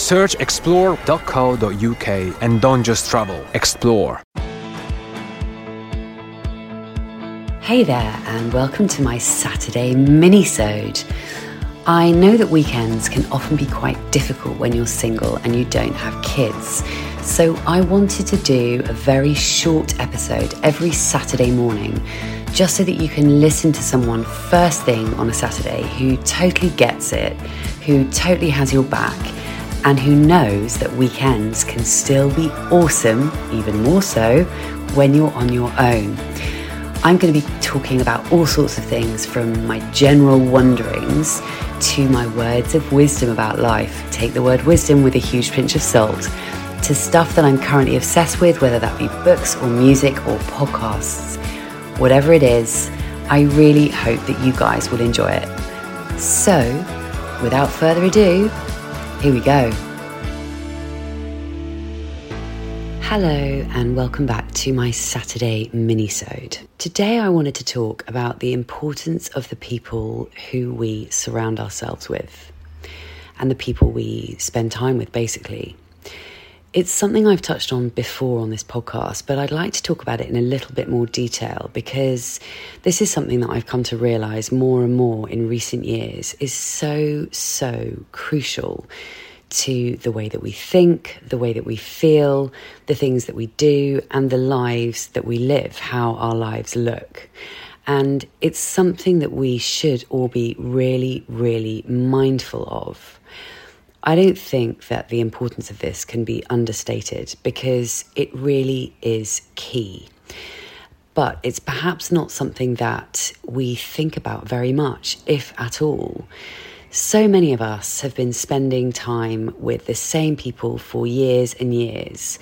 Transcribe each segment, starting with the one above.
Search explore.co.uk and don't just travel, explore. Hey there, and welcome to my Saturday mini-sode. I know that weekends can often be quite difficult when you're single and you don't have kids. So I wanted to do a very short episode every Saturday morning just so that you can listen to someone first thing on a Saturday who totally gets it, who totally has your back, and who knows that weekends can still be awesome, even more so, when you're on your own. I'm going to be talking about all sorts of things from my general wonderings to my words of wisdom about life. Take the word wisdom with a huge pinch of salt. To stuff that I'm currently obsessed with, whether that be books or music or podcasts. Whatever it is, I really hope that you guys will enjoy it. So, without further ado, here we go. Hello and welcome back to my Saturday mini-sode. Today I wanted to talk about the importance of the people who we surround ourselves with and the people we spend time with basically. It's something I've touched on before on this podcast, but I'd like to talk about it in a little bit more detail because this is something that I've come to realize more and more in recent years is so, so crucial to the way that we think, the way that we feel, the things that we do, and the lives that we live, how our lives look. And it's something that we should all be really, really mindful of. I don't think that the importance of this can be understated because it really is key. But it's perhaps not something that we think about very much, if at all. So many of us have been spending time with the same people for years and years,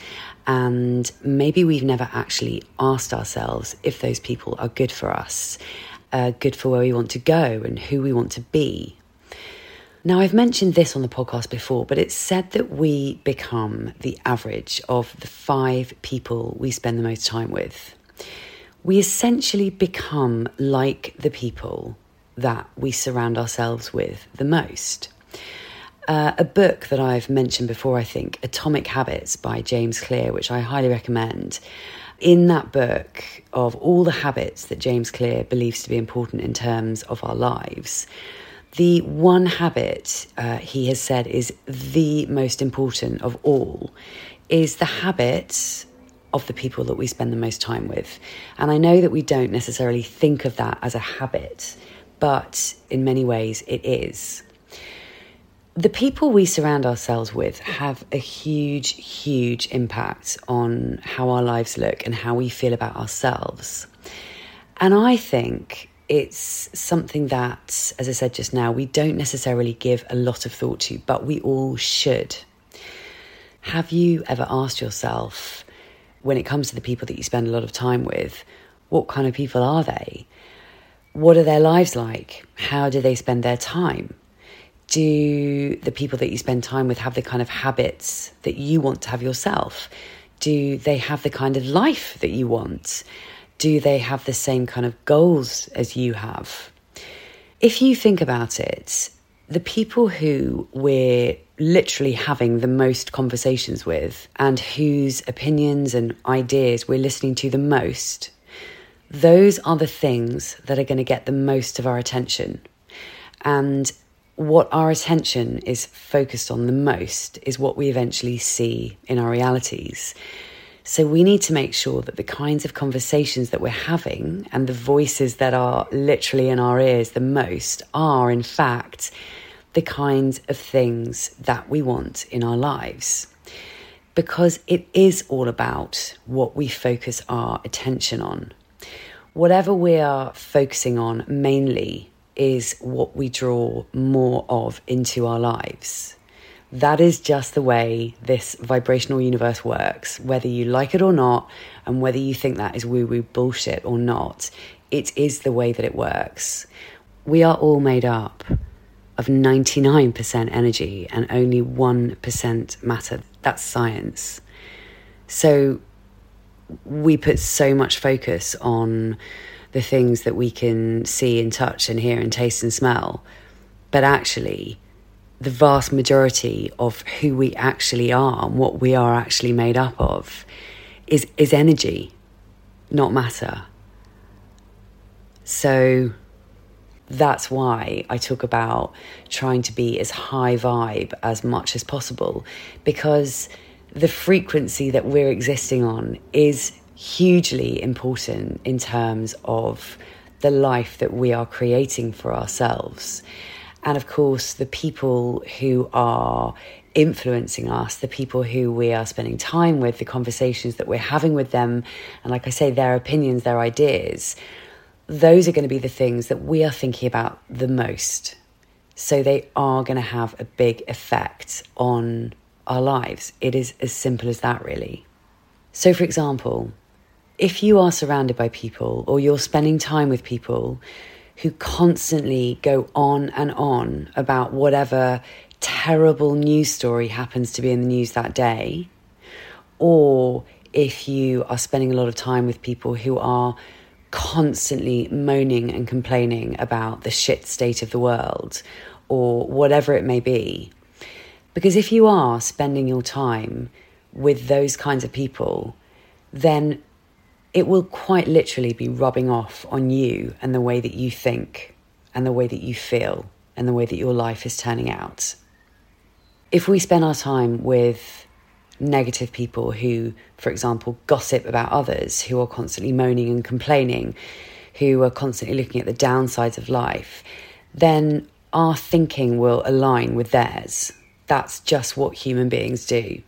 and maybe we've never actually asked ourselves if those people are good for us, uh, good for where we want to go and who we want to be. Now, I've mentioned this on the podcast before, but it's said that we become the average of the five people we spend the most time with. We essentially become like the people that we surround ourselves with the most. Uh, a book that I've mentioned before, I think, Atomic Habits by James Clear, which I highly recommend. In that book, of all the habits that James Clear believes to be important in terms of our lives, the one habit uh, he has said is the most important of all is the habit of the people that we spend the most time with. And I know that we don't necessarily think of that as a habit but in many ways it is. The people we surround ourselves with have a huge, huge impact on how our lives look and how we feel about ourselves. And I think it's something that, as I said just now, we don't necessarily give a lot of thought to, but we all should. Have you ever asked yourself, when it comes to the people that you spend a lot of time with, what kind of people are they? What are their lives like? How do they spend their time? Do the people that you spend time with have the kind of habits that you want to have yourself? Do they have the kind of life that you want? Do they have the same kind of goals as you have? If you think about it, the people who we're literally having the most conversations with and whose opinions and ideas we're listening to the most those are the things that are going to get the most of our attention. And what our attention is focused on the most is what we eventually see in our realities. So we need to make sure that the kinds of conversations that we're having and the voices that are literally in our ears the most are, in fact, the kinds of things that we want in our lives. Because it is all about what we focus our attention on whatever we are focusing on mainly is what we draw more of into our lives. That is just the way this vibrational universe works, whether you like it or not, and whether you think that is woo woo bullshit or not. It is the way that it works. We are all made up of 99% energy and only 1% matter. That's science. So we put so much focus on the things that we can see and touch and hear and taste and smell. But actually, the vast majority of who we actually are and what we are actually made up of is, is energy, not matter. So that's why I talk about trying to be as high vibe as much as possible because the frequency that we're existing on is hugely important in terms of the life that we are creating for ourselves. And of course, the people who are influencing us, the people who we are spending time with, the conversations that we're having with them, and like I say, their opinions, their ideas, those are going to be the things that we are thinking about the most. So they are going to have a big effect on our lives. It is as simple as that, really. So, for example, if you are surrounded by people or you're spending time with people who constantly go on and on about whatever terrible news story happens to be in the news that day, or if you are spending a lot of time with people who are constantly moaning and complaining about the shit state of the world or whatever it may be. Because if you are spending your time with those kinds of people, then it will quite literally be rubbing off on you and the way that you think and the way that you feel and the way that your life is turning out. If we spend our time with negative people who, for example, gossip about others, who are constantly moaning and complaining, who are constantly looking at the downsides of life, then our thinking will align with theirs. That's just what human beings do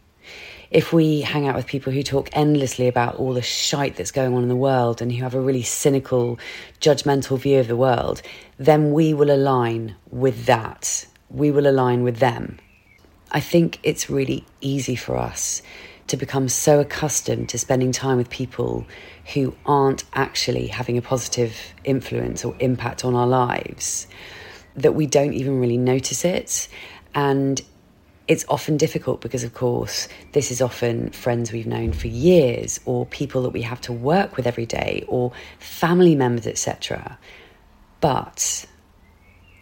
if we hang out with people who talk endlessly about all the shite that's going on in the world and who have a really cynical, judgmental view of the world, then we will align with that. We will align with them. I think it's really easy for us to become so accustomed to spending time with people who aren't actually having a positive influence or impact on our lives that we don't even really notice it. And it's often difficult because, of course, this is often friends we've known for years, or people that we have to work with every day, or family members, etc. But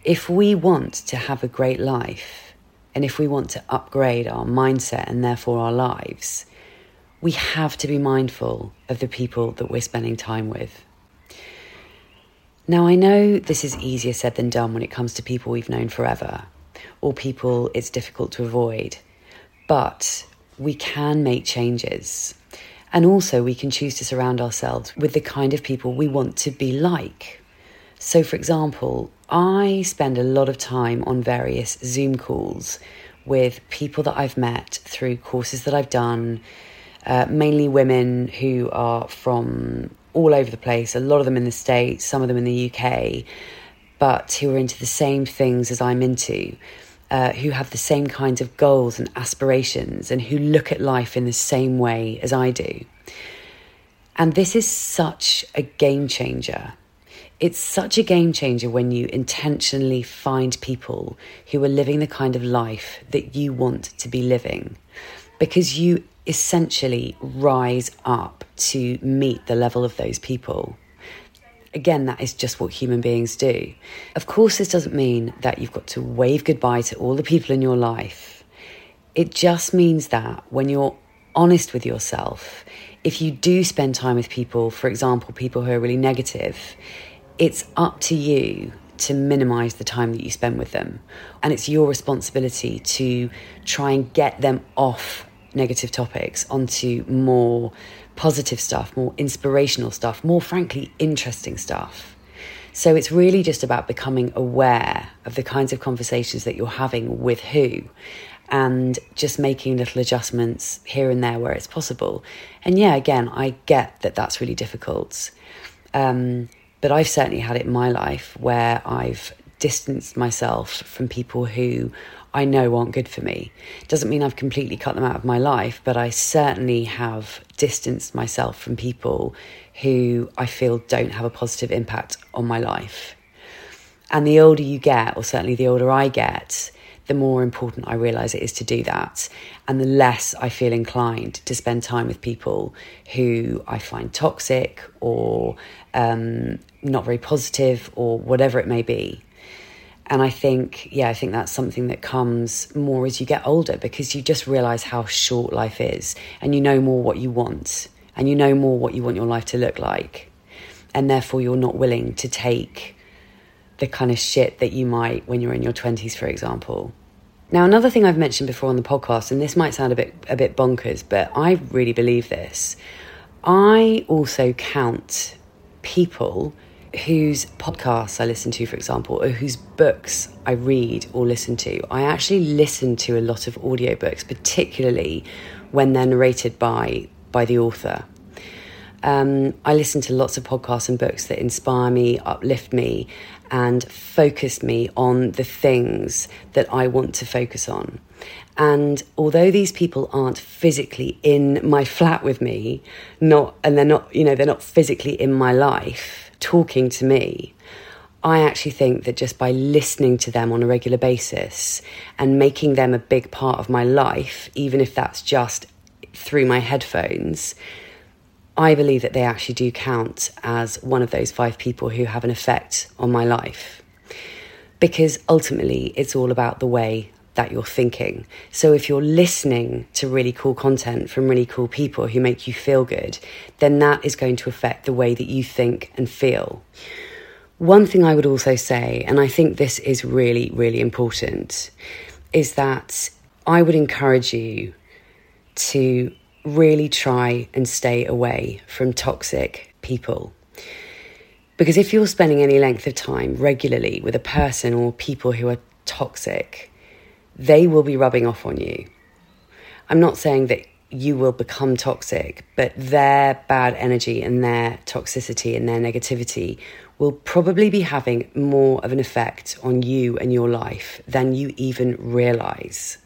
if we want to have a great life, and if we want to upgrade our mindset and therefore our lives, we have to be mindful of the people that we're spending time with. Now, I know this is easier said than done when it comes to people we've known forever or people it's difficult to avoid. But we can make changes. And also, we can choose to surround ourselves with the kind of people we want to be like. So, for example, I spend a lot of time on various Zoom calls with people that I've met through courses that I've done, uh, mainly women who are from all over the place, a lot of them in the States, some of them in the UK, but who are into the same things as I'm into uh, who have the same kinds of goals and aspirations and who look at life in the same way as I do. And this is such a game changer. It's such a game changer when you intentionally find people who are living the kind of life that you want to be living because you essentially rise up to meet the level of those people. Again, that is just what human beings do. Of course, this doesn't mean that you've got to wave goodbye to all the people in your life. It just means that when you're honest with yourself, if you do spend time with people, for example, people who are really negative, it's up to you to minimize the time that you spend with them. And it's your responsibility to try and get them off negative topics onto more positive stuff, more inspirational stuff, more frankly, interesting stuff. So it's really just about becoming aware of the kinds of conversations that you're having with who and just making little adjustments here and there where it's possible. And yeah, again, I get that that's really difficult. Um, but I've certainly had it in my life where I've distanced myself from people who I know aren't good for me. Doesn't mean I've completely cut them out of my life, but I certainly have distanced myself from people who I feel don't have a positive impact on my life. And the older you get, or certainly the older I get, the more important I realize it is to do that. And the less I feel inclined to spend time with people who I find toxic or um, not very positive or whatever it may be. And I think, yeah, I think that's something that comes more as you get older because you just realize how short life is and you know more what you want and you know more what you want your life to look like. And therefore, you're not willing to take the kind of shit that you might when you're in your 20s, for example. Now, another thing I've mentioned before on the podcast, and this might sound a bit a bit bonkers, but I really believe this. I also count people whose podcasts I listen to, for example, or whose books I read or listen to. I actually listen to a lot of audiobooks, particularly when they're narrated by by the author. Um, I listen to lots of podcasts and books that inspire me, uplift me, and focus me on the things that I want to focus on. And although these people aren't physically in my flat with me, not and they're not, you know, they're not physically in my life talking to me, I actually think that just by listening to them on a regular basis and making them a big part of my life, even if that's just through my headphones, I believe that they actually do count as one of those five people who have an effect on my life. Because ultimately, it's all about the way that you're thinking. So if you're listening to really cool content from really cool people who make you feel good, then that is going to affect the way that you think and feel. One thing I would also say, and I think this is really, really important, is that I would encourage you to really try and stay away from toxic people. Because if you're spending any length of time regularly with a person or people who are toxic, they will be rubbing off on you. I'm not saying that you will become toxic, but their bad energy and their toxicity and their negativity will probably be having more of an effect on you and your life than you even realize.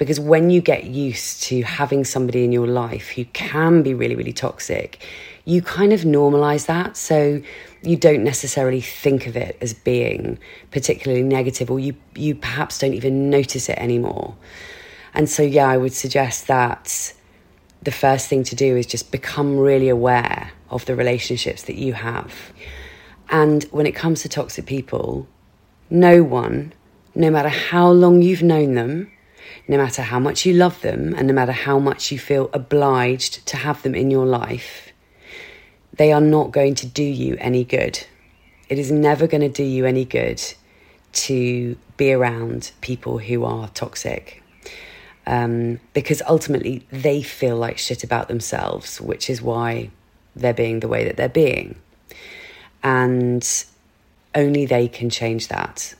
Because when you get used to having somebody in your life who can be really, really toxic, you kind of normalize that. So you don't necessarily think of it as being particularly negative, or you, you perhaps don't even notice it anymore. And so, yeah, I would suggest that the first thing to do is just become really aware of the relationships that you have. And when it comes to toxic people, no one, no matter how long you've known them, no matter how much you love them and no matter how much you feel obliged to have them in your life, they are not going to do you any good. It is never going to do you any good to be around people who are toxic. Um, because ultimately they feel like shit about themselves, which is why they're being the way that they're being. And only they can change that.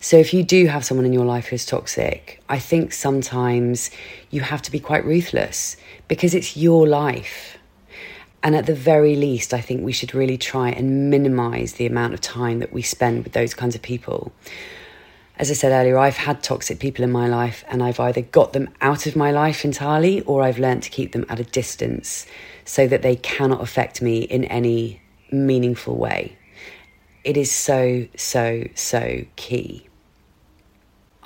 So if you do have someone in your life who's toxic, I think sometimes you have to be quite ruthless because it's your life. And at the very least, I think we should really try and minimize the amount of time that we spend with those kinds of people. As I said earlier, I've had toxic people in my life and I've either got them out of my life entirely or I've learned to keep them at a distance so that they cannot affect me in any meaningful way. It is so, so, so key.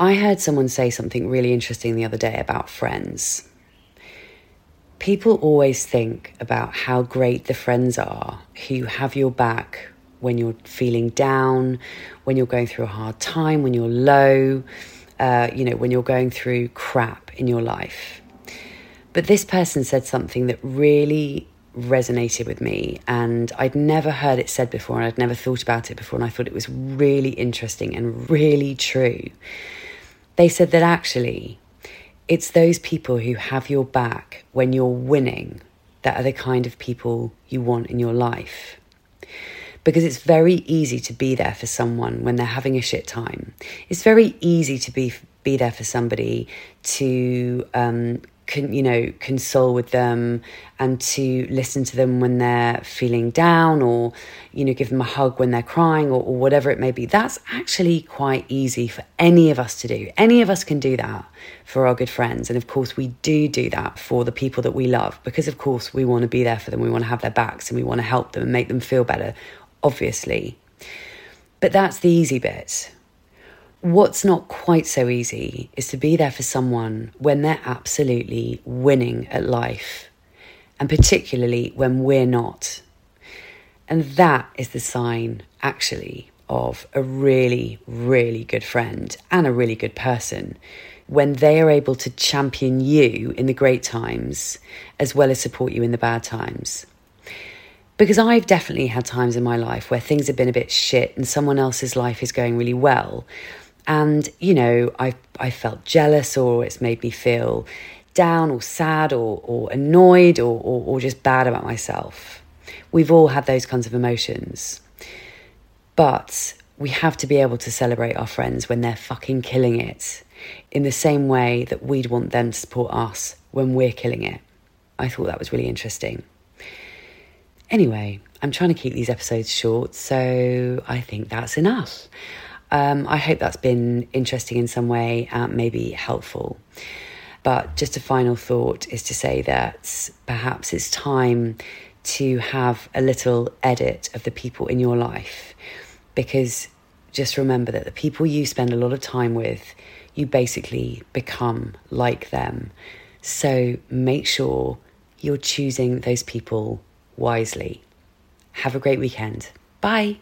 I heard someone say something really interesting the other day about friends. People always think about how great the friends are who have your back when you're feeling down, when you're going through a hard time, when you're low, uh, you know, when you're going through crap in your life. But this person said something that really resonated with me, and I'd never heard it said before, and I'd never thought about it before, and I thought it was really interesting and really true they said that actually it's those people who have your back when you're winning that are the kind of people you want in your life. Because it's very easy to be there for someone when they're having a shit time. It's very easy to be be there for somebody to um, can you know console with them and to listen to them when they're feeling down or you know give them a hug when they're crying or, or, whatever it may be. That's actually quite easy for any of us to do. Any of us can do that for our good friends. And of course we do do that for the people that we love because of course we want to be there for them. We want to have their backs and we want to help them and make them feel better obviously. But that's the easy bit What's not quite so easy is to be there for someone when they're absolutely winning at life, and particularly when we're not. And that is the sign, actually, of a really, really good friend and a really good person when they are able to champion you in the great times as well as support you in the bad times. Because I've definitely had times in my life where things have been a bit shit and someone else's life is going really well. And, you know, I, I felt jealous or it's made me feel down or sad or, or annoyed or, or, or just bad about myself. We've all had those kinds of emotions. But we have to be able to celebrate our friends when they're fucking killing it in the same way that we'd want them to support us when we're killing it. I thought that was really interesting. Anyway, I'm trying to keep these episodes short, so I think that's enough. Um, I hope that's been interesting in some way, uh, maybe helpful. But just a final thought is to say that perhaps it's time to have a little edit of the people in your life because just remember that the people you spend a lot of time with, you basically become like them. So make sure you're choosing those people wisely. Have a great weekend. Bye.